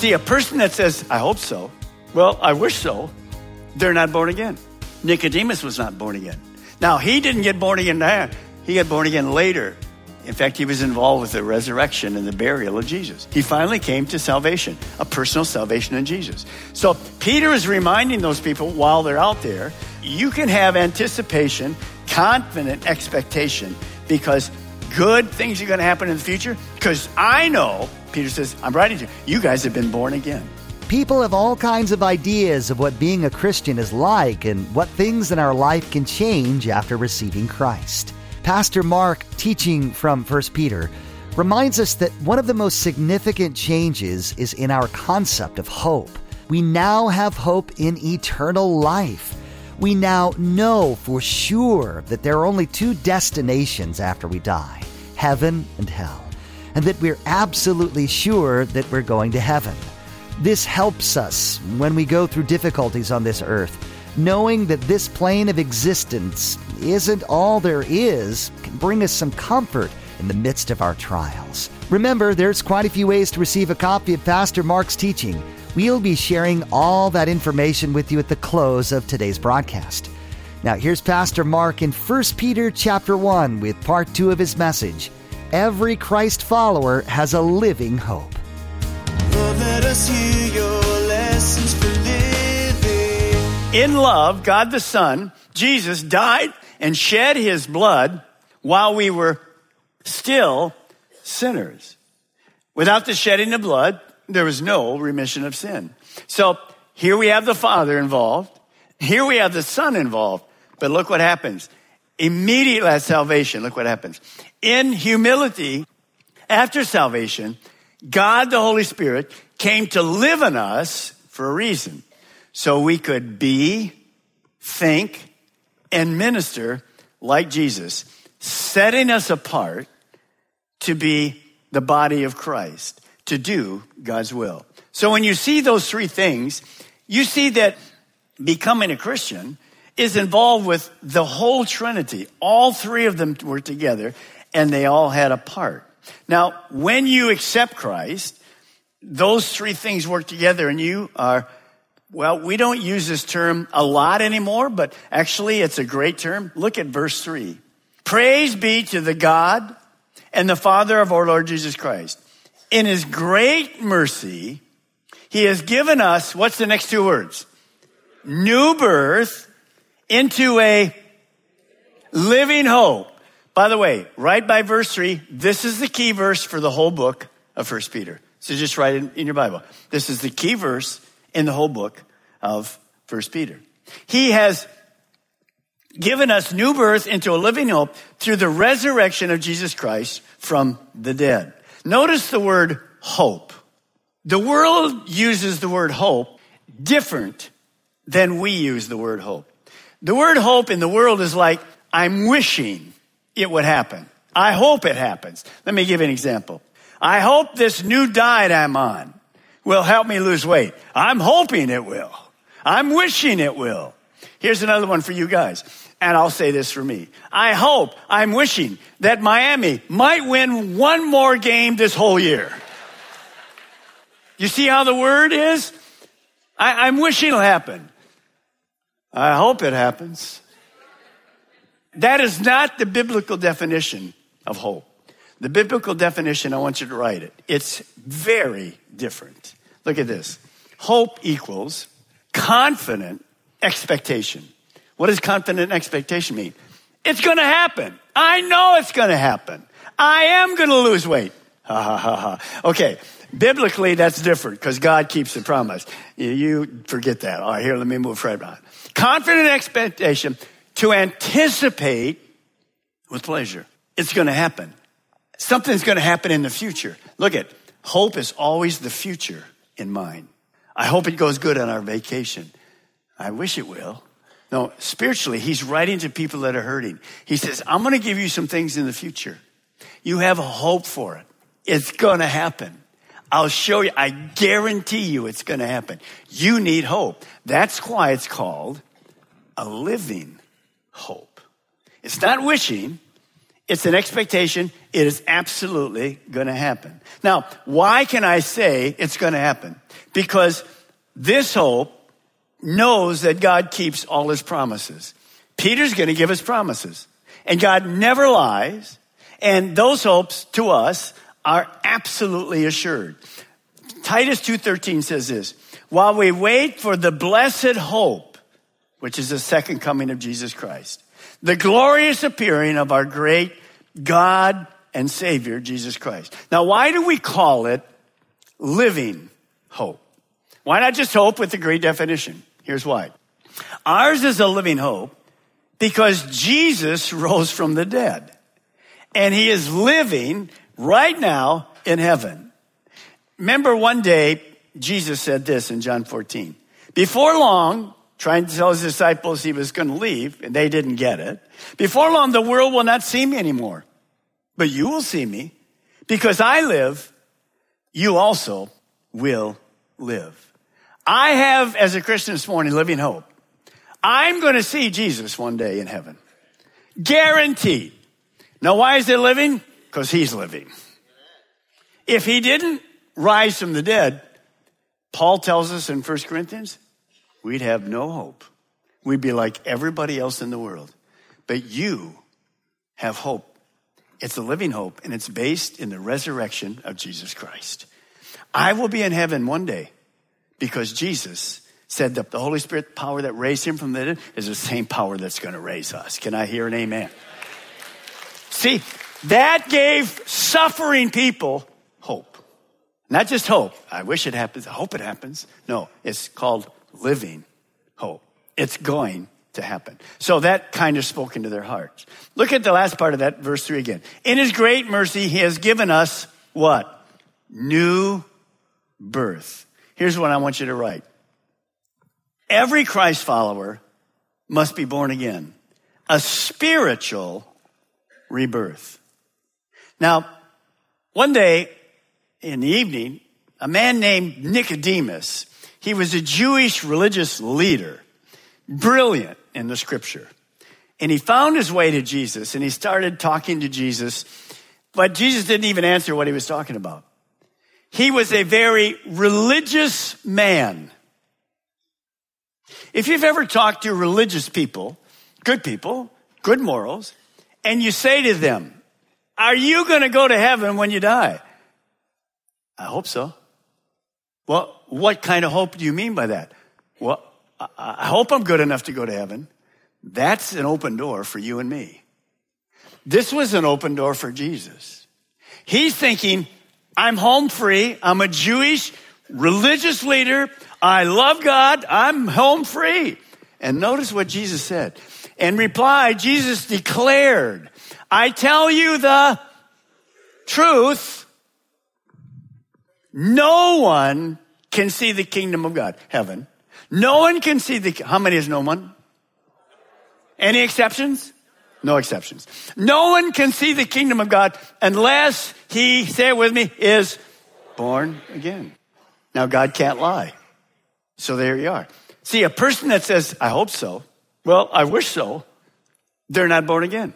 See, a person that says, I hope so, well, I wish so, they're not born again. Nicodemus was not born again. Now, he didn't get born again there, he got born again later. In fact, he was involved with the resurrection and the burial of Jesus. He finally came to salvation, a personal salvation in Jesus. So, Peter is reminding those people while they're out there, you can have anticipation, confident expectation, because good things are going to happen in the future. Because I know, Peter says, I'm writing to you, you guys have been born again. People have all kinds of ideas of what being a Christian is like and what things in our life can change after receiving Christ. Pastor Mark, teaching from 1 Peter, reminds us that one of the most significant changes is in our concept of hope. We now have hope in eternal life. We now know for sure that there are only two destinations after we die heaven and hell, and that we're absolutely sure that we're going to heaven. This helps us when we go through difficulties on this earth. Knowing that this plane of existence isn't all there is can bring us some comfort in the midst of our trials. Remember, there's quite a few ways to receive a copy of Pastor Mark's teaching. We'll be sharing all that information with you at the close of today's broadcast. Now, here's Pastor Mark in 1 Peter chapter 1 with part 2 of his message. Every Christ follower has a living hope. Lord, let us hear your lessons for living. In love, God the Son, Jesus died and shed his blood while we were still sinners. Without the shedding of blood, there was no remission of sin. So here we have the Father involved. Here we have the Son involved. But look what happens. Immediately at salvation, look what happens. In humility, after salvation, God the Holy Spirit came to live in us for a reason. So we could be, think, and minister like Jesus, setting us apart to be the body of Christ, to do God's will. So when you see those three things, you see that becoming a Christian is involved with the whole Trinity. All three of them were together and they all had a part. Now, when you accept Christ, those three things work together and you are, well, we don't use this term a lot anymore, but actually it's a great term. Look at verse three. Praise be to the God and the Father of our Lord Jesus Christ. In his great mercy, he has given us, what's the next two words? New birth into a living hope. By the way, right by verse three, this is the key verse for the whole book of First Peter. So just write it in your Bible. This is the key verse in the whole book of First Peter. He has given us new birth into a living hope through the resurrection of Jesus Christ from the dead. Notice the word hope. The world uses the word hope different than we use the word hope. The word hope in the world is like, I'm wishing it would happen. I hope it happens. Let me give you an example. I hope this new diet I'm on will help me lose weight. I'm hoping it will. I'm wishing it will. Here's another one for you guys. And I'll say this for me. I hope, I'm wishing that Miami might win one more game this whole year. You see how the word is? I, am wishing it'll happen. I hope it happens. That is not the biblical definition of hope. The biblical definition, I want you to write it. It's very different. Look at this. Hope equals confident expectation. What does confident expectation mean? It's going to happen. I know it's going to happen. I am going to lose weight. Ha ha ha ha. Okay, biblically that's different because God keeps the promise. You, forget that. All right, here, let me move right on. Confident expectation to anticipate with pleasure. It's going to happen. Something's going to happen in the future. Look at hope is always the future in mind. I hope it goes good on our vacation. I wish it will. No, spiritually, he's writing to people that are hurting. He says, I'm going to give you some things in the future. You have hope for it. It's going to happen. I'll show you. I guarantee you it's going to happen. You need hope. That's why it's called a living hope. It's not wishing. It's an expectation. It is absolutely going to happen. Now, why can I say it's going to happen? Because this hope knows that God keeps all his promises. Peter's going to give us promises. And God never lies. And those hopes to us are absolutely assured. Titus 2:13 says this, while we wait for the blessed hope, which is the second coming of Jesus Christ, the glorious appearing of our great God and Savior, Jesus Christ. Now, why do we call it living hope? Why not just hope with the great definition? Here's why. Ours is a living hope because Jesus rose from the dead and he is living right now in heaven. Remember one day Jesus said this in John 14. Before long, trying to tell his disciples he was going to leave and they didn't get it. Before long, the world will not see me anymore, but you will see me because I live. You also will live. I have, as a Christian this morning, living hope. I'm going to see Jesus one day in heaven. Guaranteed. Now, why is it living? Because he's living. If he didn't rise from the dead, Paul tells us in 1 Corinthians, we'd have no hope. We'd be like everybody else in the world. But you have hope. It's a living hope, and it's based in the resurrection of Jesus Christ. I will be in heaven one day because Jesus said that the Holy Spirit power that raised him from the dead is the same power that's going to raise us. Can I hear an amen? See, that gave suffering people hope. Not just hope. I wish it happens. I hope it happens. No, it's called living hope. It's going to happen. So that kind of spoke into their hearts. Look at the last part of that, verse 3 again. In his great mercy, he has given us what? New birth. Here's what I want you to write. Every Christ follower must be born again. A spiritual rebirth. Now, one day in the evening, a man named Nicodemus, he was a Jewish religious leader, brilliant in the scripture. And he found his way to Jesus and he started talking to Jesus, but Jesus didn't even answer what he was talking about. He was a very religious man. If you've ever talked to religious people, good people, good morals, and you say to them, Are you going to go to heaven when you die? I hope so. Well, what kind of hope do you mean by that? Well, I hope I'm good enough to go to heaven. That's an open door for you and me. This was an open door for Jesus. He's thinking, I'm home free. I'm a Jewish religious leader. I love God. I'm home free. And notice what Jesus said. In reply, Jesus declared, I tell you the truth. No one can see the kingdom of God, heaven. No one can see the, how many is no one? Any exceptions? No exceptions. No one can see the kingdom of God unless he, say it with me, is born again. Now God can't lie. So there you are. See, a person that says, I hope so, well, I wish so, they're not born again.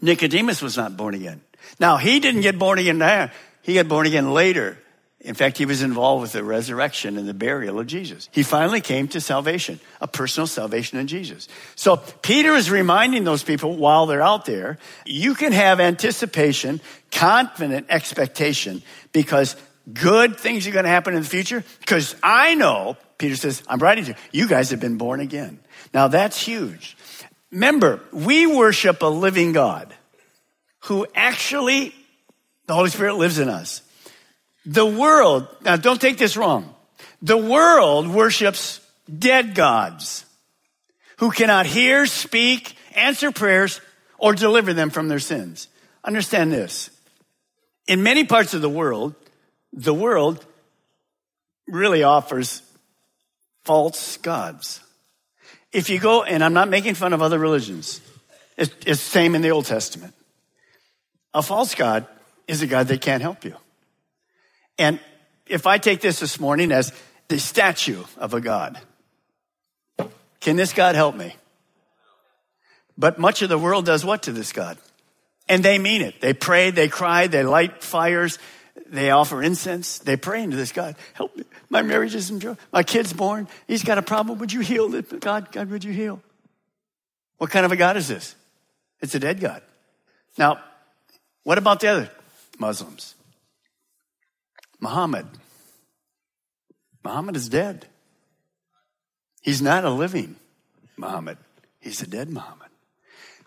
Nicodemus was not born again. Now, he didn't get born again there. He got born again later. In fact, he was involved with the resurrection and the burial of Jesus. He finally came to salvation, a personal salvation in Jesus. So Peter is reminding those people while they're out there, you can have anticipation, confident expectation because good things are going to happen in the future. Because I know, Peter says, I'm writing to you, you guys have been born again. Now that's huge. Remember, we worship a living God who actually The Holy Spirit lives in us. The world, now don't take this wrong. The world worships dead gods who cannot hear, speak, answer prayers, or deliver them from their sins. Understand this. In many parts of the world, the world really offers false gods. If you go, and I'm not making fun of other religions, it's, the same in the Old Testament. A false God is a God that can't help you. And if I take this this morning as the statue of a God, can this God help me? But much of the world does what to this God? And they mean it. They pray, they cry, they light fires, they offer incense, they pray into this God. Help me. My marriage isn't joy. My kid's born. He's got a problem. Would you heal it? God, God, would you heal? What kind of a God is this? It's a dead God. Now, what about the other Muslims? Muhammad. Muhammad is dead. He's not a living Muhammad. He's a dead Muhammad.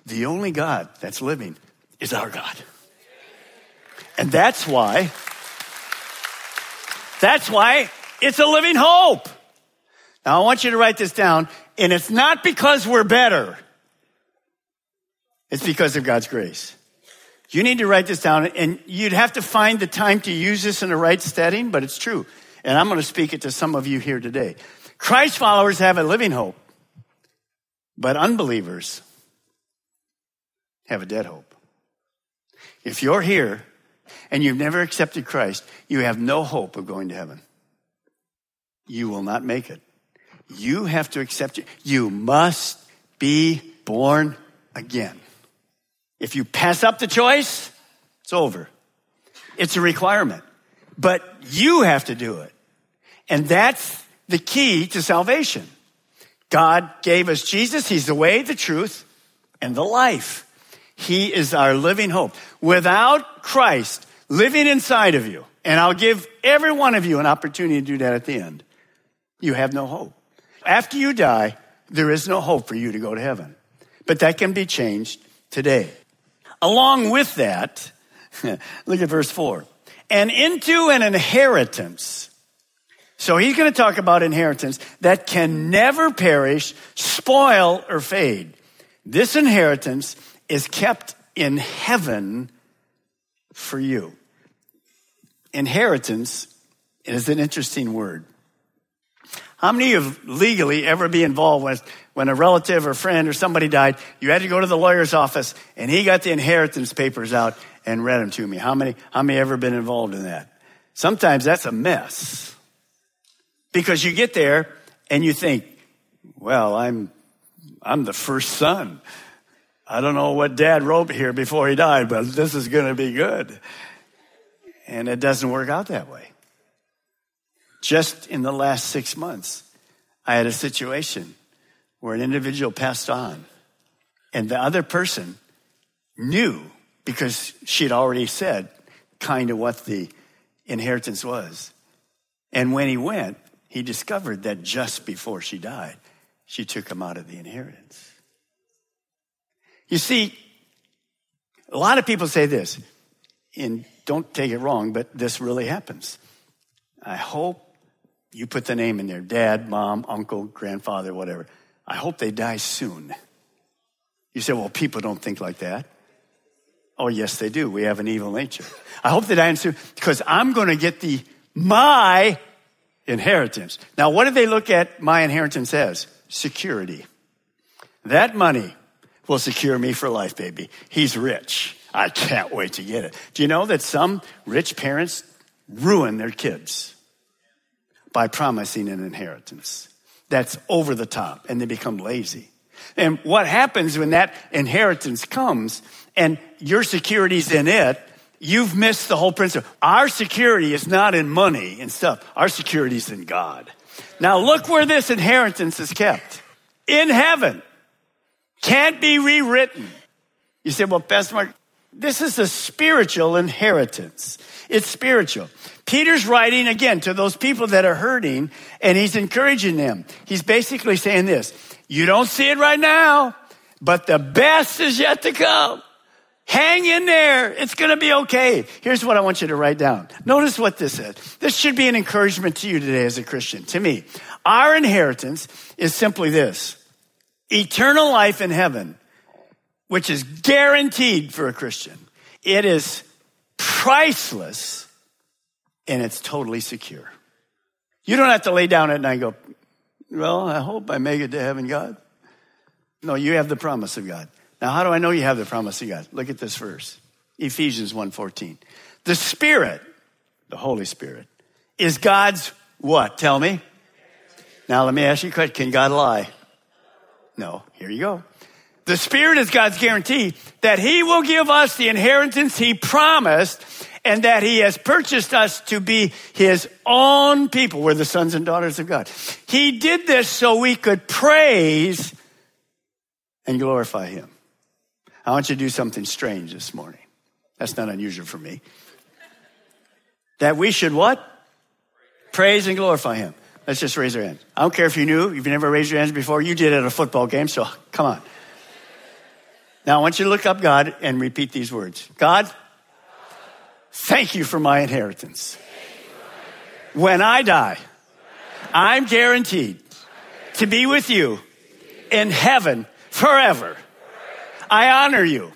The only God that's living is our God. And that's why, that's why it's a living hope. Now I want you to write this down, and it's not because we're better. It's because of God's grace. You need to write this down, and you'd have to find the time to use this in the right setting, but it's true. And I'm going to speak it to some of you here today. Christ followers have a living hope, but unbelievers have a dead hope. If you're here and you've never accepted Christ, you have no hope of going to heaven. You will not make it. You have to accept it. You must be born again. If you pass up the choice, it's over. It's a requirement. But you have to do it. And that's the key to salvation. God gave us Jesus. He's the way, the truth, and the life. He is our living hope. Without Christ living inside of you, and I'll give every one of you an opportunity to do that at the end, you have no hope. After you die, there is no hope for you to go to heaven. But that can be changed today. Along with that, look at verse 4 and into an inheritance. So he's going to talk about inheritance that can never perish, spoil, or fade. This inheritance is kept in heaven for you. Inheritance is an interesting word. How many of legally ever be involved with when a relative or friend or somebody died? You had to go to the lawyer's office and he got the inheritance papers out and read them to me. How many, how many ever been involved in that? Sometimes that's a mess because you get there and you think, well, I'm, I'm the first son. I don't know what dad wrote here before he died, but this is going to be good. And it doesn't work out that way. Just in the last six months, I had a situation where an individual passed on and the other person knew because she had already said kind of what the inheritance was. And when he went, he discovered that just before she died, she took him out of the inheritance. You see, a lot of people say this, and don't take it wrong, but this really happens. I hope you put the name in there dad, mom, uncle, grandfather, whatever. I hope they die soon. You say, well, people don't think like that. Oh, yes, they do. We have an evil nature. I hope they die soon because I'm going to get the my inheritance. Now, what do they look at my inheritance as? Security. That money will secure me for life, baby. He's rich. I can't wait to get it. Do you know that some rich parents ruin their kids by promising an inheritance? That's over the top and they become lazy. And what happens when that inheritance comes and your security's in it, you've missed the whole principle. Our security is not in money and stuff. Our security is in God. Now look where this inheritance is kept. In heaven. Can't be rewritten. You say, well, Pastor Mark, this is a spiritual inheritance. It's spiritual. Peter's writing again to those people that are hurting and he's encouraging them. He's basically saying this. You don't see it right now, but the best is yet to come. Hang in there. It's going to be okay. Here's what I want you to write down. Notice what this is. This should be an encouragement to you today as a Christian, to me. Our inheritance is simply this eternal life in heaven, which is guaranteed for a Christian. It is priceless and it's totally secure. You don't have to lay down at night and go, Well, I hope I make it to heaven, God. No, you have the promise of God. Now, how do I know you have the promise of God? Look at this verse. Ephesians 1:14. The Spirit, the Holy Spirit, is God's what? Tell me. Now let me ask you a question. Can God lie? No. Here you go. The Spirit is God's guarantee that He will give us the inheritance He promised and that He has purchased us to be His own people. We're the sons and daughters of God. He did this so we could praise and glorify Him. I want you to do something strange this morning. That's not unusual for me. That we should what? Praise and glorify Him. Let's just raise our hands. I don't care if you knew, if you've never raised your hands before, you did at a football game, so come on. Now I want you to look up God and repeat these words God, thank you for my inheritance. When I die, I'm guaranteed to be with you in heaven forever. I honor you.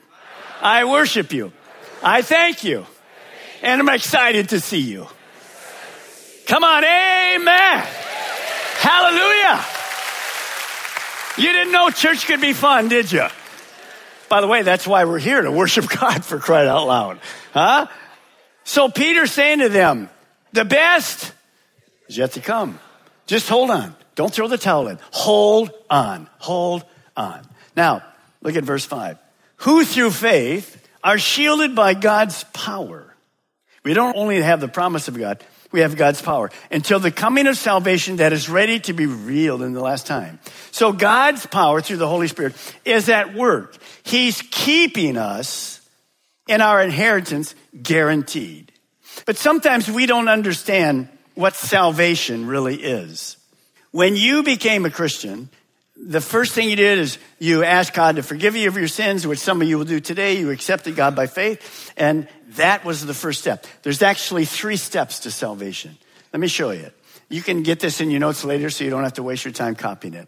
I worship you. I thank you. And I'm excited to see you. Come on, amen. Hallelujah. You didn't know church could be fun, did you? By the way, that's why we're here to worship God for crying out loud. Huh? So Peter's saying to them, the best is yet to come. Just hold on. Don't throw the towel in. Hold on. Hold on. Now, look at verse 5. Who through faith are shielded by God's power. We don't only have the promise of God, we have God's power until the coming of salvation that is ready to be revealed in the last time. So God's power through the Holy Spirit is at work. He's keeping us in our inheritance guaranteed. But sometimes we don't understand what salvation really is. When you became a Christian, the first thing you did is you asked God to forgive you of your sins, which some of you will do today. You accepted God by faith, and that was the first step. There's actually three steps to salvation. Let me show you. You can get this in your notes later so you don't have to waste your time copying it.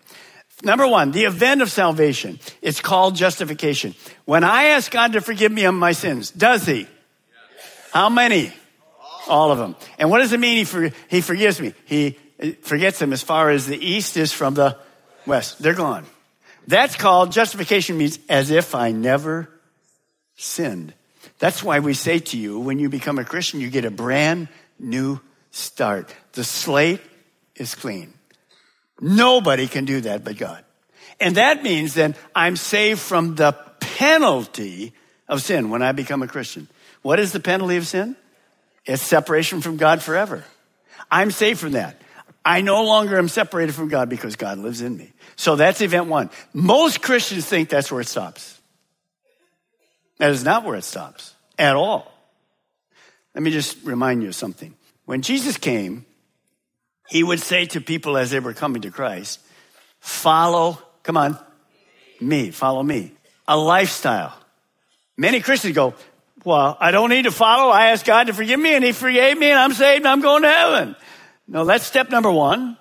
Number one, the event of salvation. It's called justification. When I ask God to forgive me of my sins, does He? How many? All of them. And what does it mean he, for, he forgives me? He uh, forgets them as far as the east is from the west. They're gone. That's called justification means as if I never sinned. That's why we say to you, when you become a Christian, you get a brand new start. The slate is clean. Nobody can do that but God. And that means then I'm saved from the penalty of sin when I become a Christian. What is the penalty of sin? It's separation from God forever. I'm saved from that. I no longer am separated from God because God lives in me. So that's event one. Most Christians think that's where it stops. That is not where it stops at all. Let me just remind you of something. When Jesus came, he would say to people as they were coming to Christ, follow, come on, me, follow me. A lifestyle. Many Christians go, well, I don't need to follow. I asked God to forgive me and he forgave me and I'm saved and I'm going to heaven. No, that's step number one,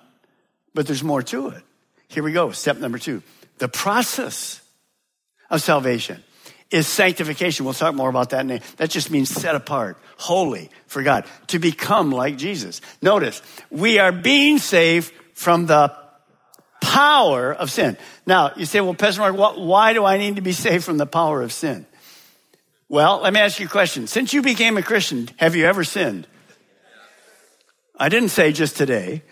but there's more to it. Here we go. Step number two. The process of salvation is sanctification. We'll talk more about that. That just means set apart, holy for God, to become like Jesus. Notice, we are being saved from the power of sin. Now, you say, well, Pastor Mark, why do I need to be saved from the power of sin? Well, let me ask you a question. Since you became a Christian, have you ever sinned? I didn't say just today.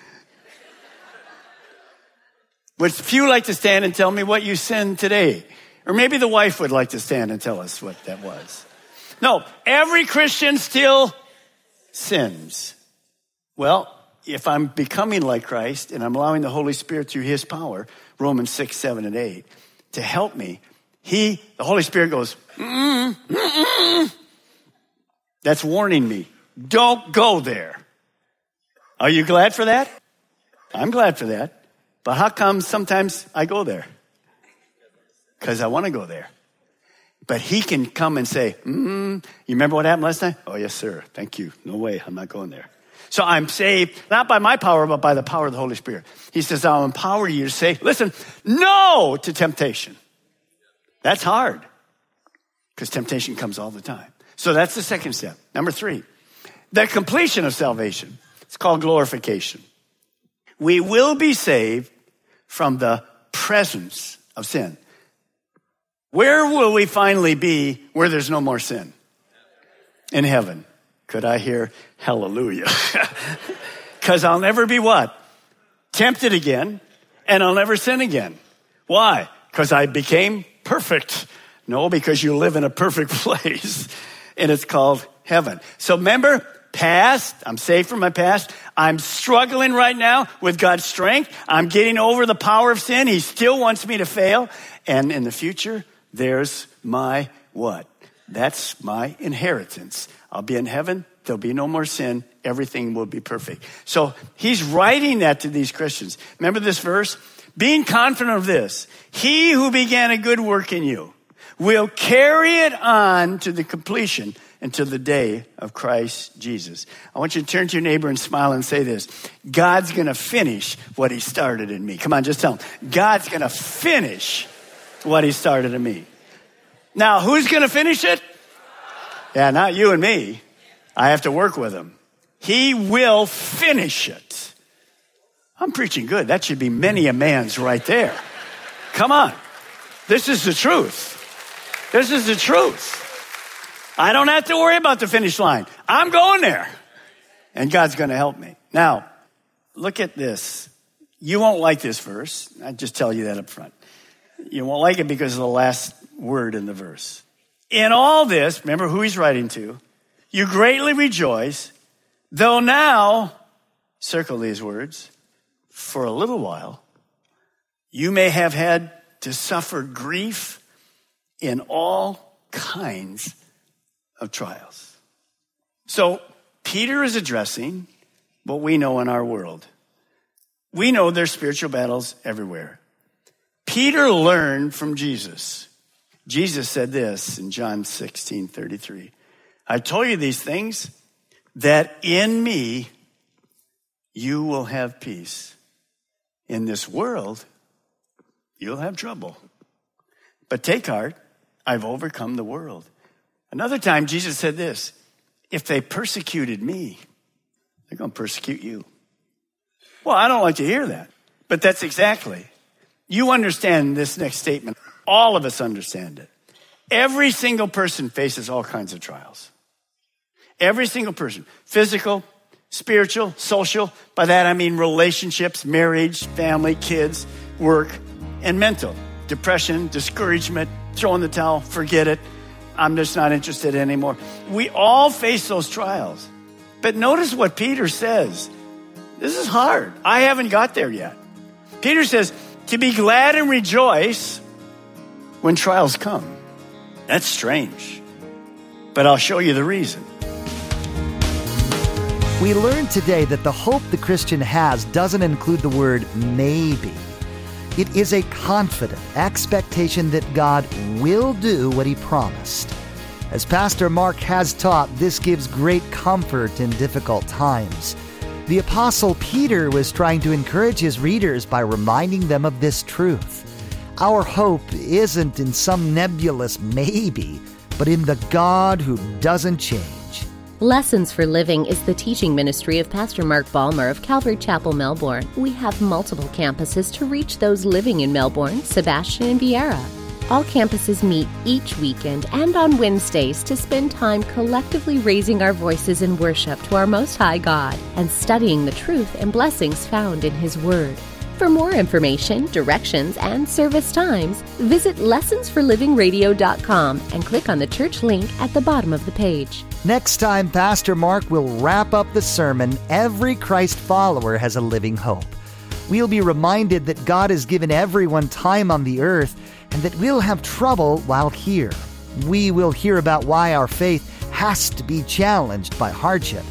Would few like to stand and tell me what you sinned today? Or maybe the wife would like to stand and tell us what that was. No, every Christian still sins. Well, if I'm becoming like Christ and I'm allowing the Holy Spirit through His power, Romans 6, 7, and 8, to help me, He, the Holy Spirit goes, mm-mm, mm-mm. that's warning me. Don't go there. Are you glad for that? I'm glad for that. But how come sometimes I go there? Because I want to go there. But he can come and say, mm, You remember what happened last time? Oh, yes, sir. Thank you. No way. I'm not going there. So I'm saved, not by my power, but by the power of the Holy Spirit. He says, I'll empower you to say, Listen, no to temptation. That's hard because temptation comes all the time. So that's the second step. Number three, the completion of salvation. It's called glorification. We will be saved from the presence of sin. Where will we finally be where there's no more sin? In heaven. Could I hear hallelujah? Because I'll never be what? Tempted again, and I'll never sin again. Why? Because I became perfect. No, because you live in a perfect place, and it's called heaven. So remember, past, I'm saved from my past. I'm struggling right now with God's strength. I'm getting over the power of sin. He still wants me to fail. And in the future, there's my what? That's my inheritance. I'll be in heaven. There'll be no more sin. Everything will be perfect. So he's writing that to these Christians. Remember this verse? Being confident of this, he who began a good work in you will carry it on to the completion until the day of Christ Jesus. I want you to turn to your neighbor and smile and say this God's going to finish what he started in me. Come on, just tell him. God's going to finish what he started in me. Now, who's going to finish it? Yeah, not you and me. I have to work with him. He will finish it. I'm preaching good. That should be many a man's right there. Come on. This is the truth. This is the truth. I don't have to worry about the finish line. I'm going there. And God's going to help me. Now, look at this. You won't like this verse. I just tell you that up front. You won't like it because of the last word in the verse. In all this, remember who he's writing to, you greatly rejoice, though now, circle these words, for a little while, you may have had to suffer grief in all kinds of trials. So, Peter is addressing what we know in our world. We know there's spiritual battles everywhere. Peter learned from Jesus. Jesus said this in John 16 33. I told you these things that in me you will have peace. In this world, you'll have trouble. But take heart, I've overcome the world. Another time, Jesus said this if they persecuted me, they're going to persecute you. Well, I don't like to hear that, but that's exactly you understand this next statement. All of us understand it. Every single person faces all kinds of trials. Every single person, physical, spiritual, social. By that I mean relationships, marriage, family, kids, work, and mental. Depression, discouragement, throwing the towel, forget it. I'm just not interested anymore. We all face those trials. But notice what Peter says. This is hard. I haven't got there yet. Peter says, to be glad and rejoice when trials come. That's strange. But I'll show you the reason. We learned today that the hope the Christian has doesn't include the word maybe. It is a confident expectation that God will do what he promised. As Pastor Mark has taught, this gives great comfort in difficult times. The Apostle Peter was trying to encourage his readers by reminding them of this truth. Our hope isn't in some nebulous maybe, but in the God who doesn't change. Lessons for Living is the teaching ministry of Pastor Mark Balmer of Calvary Chapel, Melbourne. We have multiple campuses to reach those living in Melbourne, Sebastian, and Viera. All campuses meet each weekend and on Wednesdays to spend time collectively raising our voices in worship to our Most High God and studying the truth and blessings found in His Word. For more information, directions, and service times, visit lessonsforlivingradio.com and click on the church link at the bottom of the page. Next time, Pastor Mark will wrap up the sermon Every Christ Follower Has a Living Hope. We'll be reminded that God has given everyone time on the earth and that we'll have trouble while here. We will hear about why our faith has to be challenged by hardship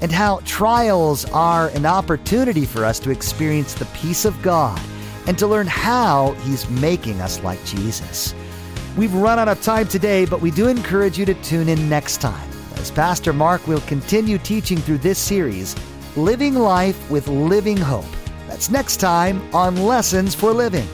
and how trials are an opportunity for us to experience the peace of God and to learn how He's making us like Jesus. We've run out of time today, but we do encourage you to tune in next time as Pastor Mark will continue teaching through this series, Living Life with Living Hope. That's next time on Lessons for Living.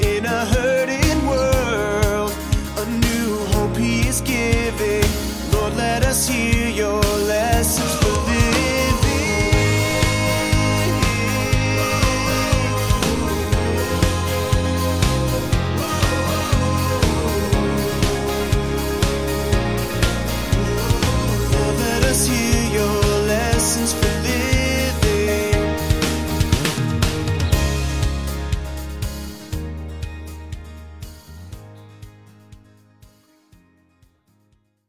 In a hurting